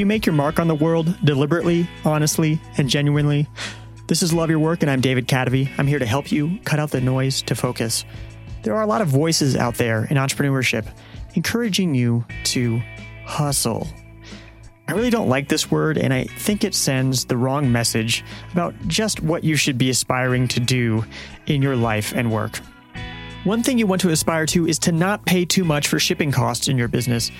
you make your mark on the world deliberately, honestly, and genuinely? This is Love Your Work, and I'm David Kadavy. I'm here to help you cut out the noise to focus. There are a lot of voices out there in entrepreneurship encouraging you to hustle. I really don't like this word, and I think it sends the wrong message about just what you should be aspiring to do in your life and work. One thing you want to aspire to is to not pay too much for shipping costs in your business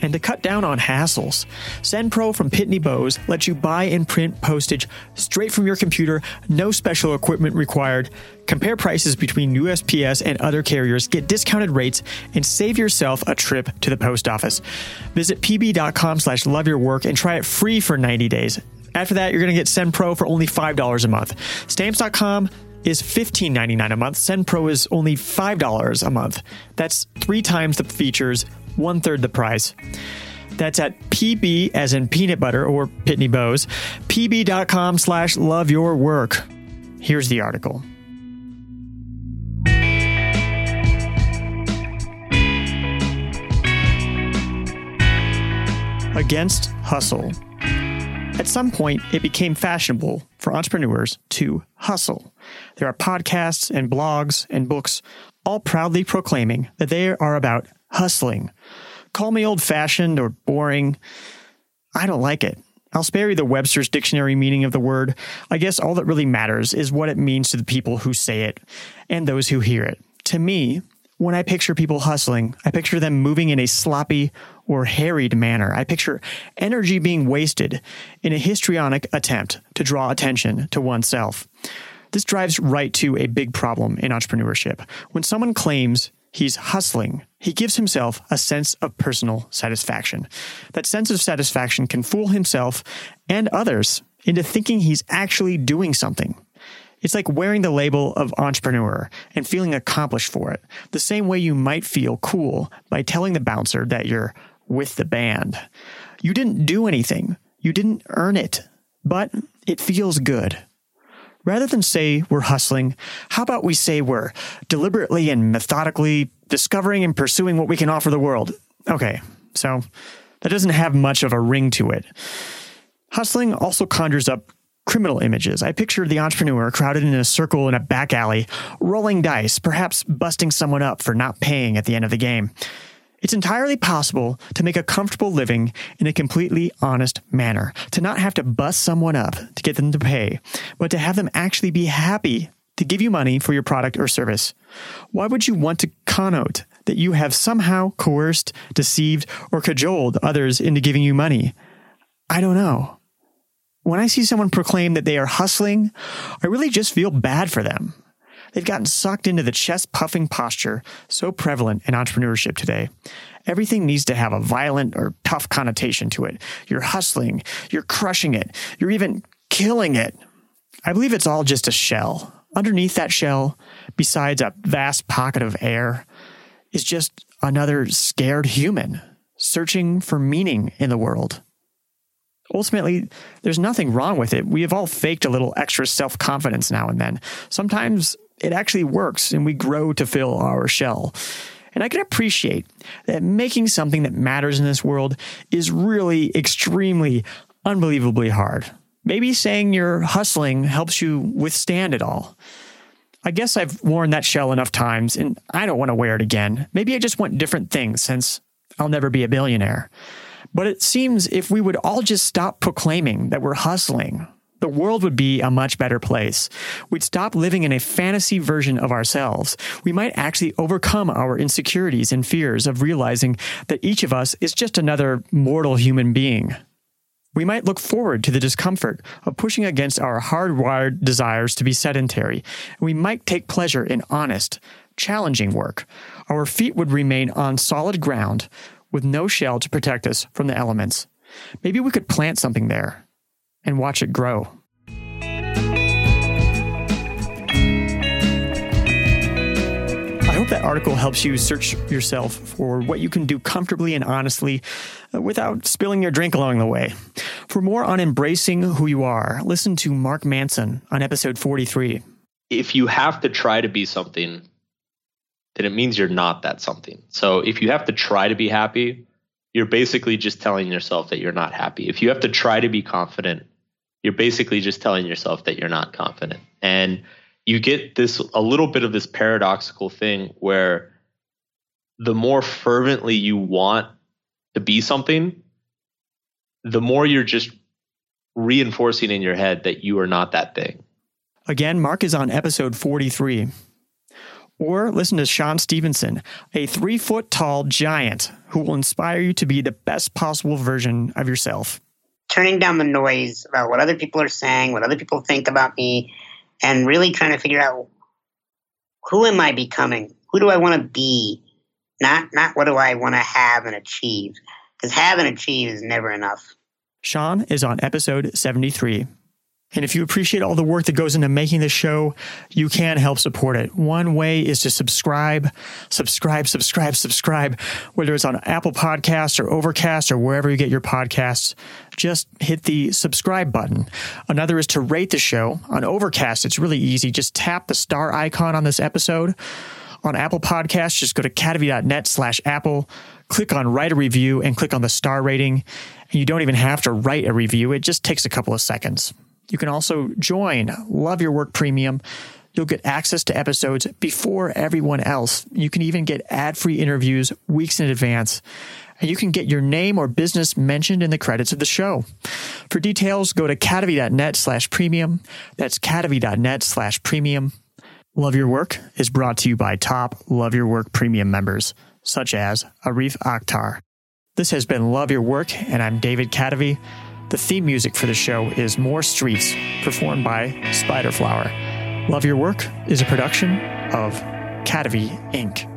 and to cut down on hassles. SendPro from Pitney Bowes lets you buy and print postage straight from your computer, no special equipment required. Compare prices between USPS and other carriers, get discounted rates, and save yourself a trip to the post office. Visit pb.com slash love your work and try it free for 90 days. After that, you're going to get SendPro for only $5 a month. Stamps.com is $15.99 a month. SendPro is only $5 a month. That's three times the features, one third the price. That's at PB as in peanut butter or Pitney Bowes, pb.com slash love your work. Here's the article. Against hustle. At some point, it became fashionable for entrepreneurs to hustle. There are podcasts and blogs and books all proudly proclaiming that they are about hustling. Call me old fashioned or boring. I don't like it. I'll spare you the Webster's dictionary meaning of the word. I guess all that really matters is what it means to the people who say it and those who hear it. To me, when I picture people hustling, I picture them moving in a sloppy or harried manner. I picture energy being wasted in a histrionic attempt to draw attention to oneself. This drives right to a big problem in entrepreneurship. When someone claims he's hustling, he gives himself a sense of personal satisfaction. That sense of satisfaction can fool himself and others into thinking he's actually doing something. It's like wearing the label of entrepreneur and feeling accomplished for it, the same way you might feel cool by telling the bouncer that you're with the band. You didn't do anything, you didn't earn it, but it feels good. Rather than say we're hustling, how about we say we're deliberately and methodically discovering and pursuing what we can offer the world? Okay, so that doesn't have much of a ring to it. Hustling also conjures up criminal images. I picture the entrepreneur crowded in a circle in a back alley, rolling dice, perhaps busting someone up for not paying at the end of the game. It's entirely possible to make a comfortable living in a completely honest manner, to not have to bust someone up to get them to pay, but to have them actually be happy to give you money for your product or service. Why would you want to connote that you have somehow coerced, deceived, or cajoled others into giving you money? I don't know. When I see someone proclaim that they are hustling, I really just feel bad for them. They've gotten sucked into the chest puffing posture so prevalent in entrepreneurship today. Everything needs to have a violent or tough connotation to it. You're hustling, you're crushing it, you're even killing it. I believe it's all just a shell. Underneath that shell, besides a vast pocket of air, is just another scared human searching for meaning in the world. Ultimately, there's nothing wrong with it. We have all faked a little extra self confidence now and then. Sometimes it actually works and we grow to fill our shell. And I can appreciate that making something that matters in this world is really extremely, unbelievably hard. Maybe saying you're hustling helps you withstand it all. I guess I've worn that shell enough times and I don't want to wear it again. Maybe I just want different things since I'll never be a billionaire. But it seems if we would all just stop proclaiming that we're hustling, the world would be a much better place. We'd stop living in a fantasy version of ourselves. We might actually overcome our insecurities and fears of realizing that each of us is just another mortal human being. We might look forward to the discomfort of pushing against our hardwired desires to be sedentary. We might take pleasure in honest, challenging work. Our feet would remain on solid ground with no shell to protect us from the elements. Maybe we could plant something there and watch it grow. That article helps you search yourself for what you can do comfortably and honestly uh, without spilling your drink along the way. For more on embracing who you are, listen to Mark Manson on episode 43. If you have to try to be something, then it means you're not that something. So if you have to try to be happy, you're basically just telling yourself that you're not happy. If you have to try to be confident, you're basically just telling yourself that you're not confident. And you get this a little bit of this paradoxical thing where the more fervently you want to be something, the more you're just reinforcing in your head that you are not that thing. Again, Mark is on episode 43. Or listen to Sean Stephenson, a three foot tall giant who will inspire you to be the best possible version of yourself. Turning down the noise about what other people are saying, what other people think about me, and really trying to figure out who am I becoming? Who do I want to be? Not not what do I want to have and achieve? Because have and achieve is never enough. Sean is on episode 73. And if you appreciate all the work that goes into making this show, you can help support it. One way is to subscribe, subscribe, subscribe, subscribe, whether it's on Apple Podcasts or Overcast or wherever you get your podcasts. Just hit the subscribe button. Another is to rate the show. On Overcast, it's really easy. Just tap the star icon on this episode. On Apple Podcasts, just go to kadavy.net slash Apple, click on write a review, and click on the star rating. And you don't even have to write a review. It just takes a couple of seconds. You can also join Love Your Work Premium. You'll get access to episodes before everyone else. You can even get ad free interviews weeks in advance. And you can get your name or business mentioned in the credits of the show. For details, go to kadavy.net slash premium. That's kadavy.net slash premium. Love Your Work is brought to you by top Love Your Work premium members, such as Arif Akhtar. This has been Love Your Work, and I'm David Kadavy. The theme music for the show is More Streets, performed by Spiderflower. Love Your Work is a production of Kadavy Inc.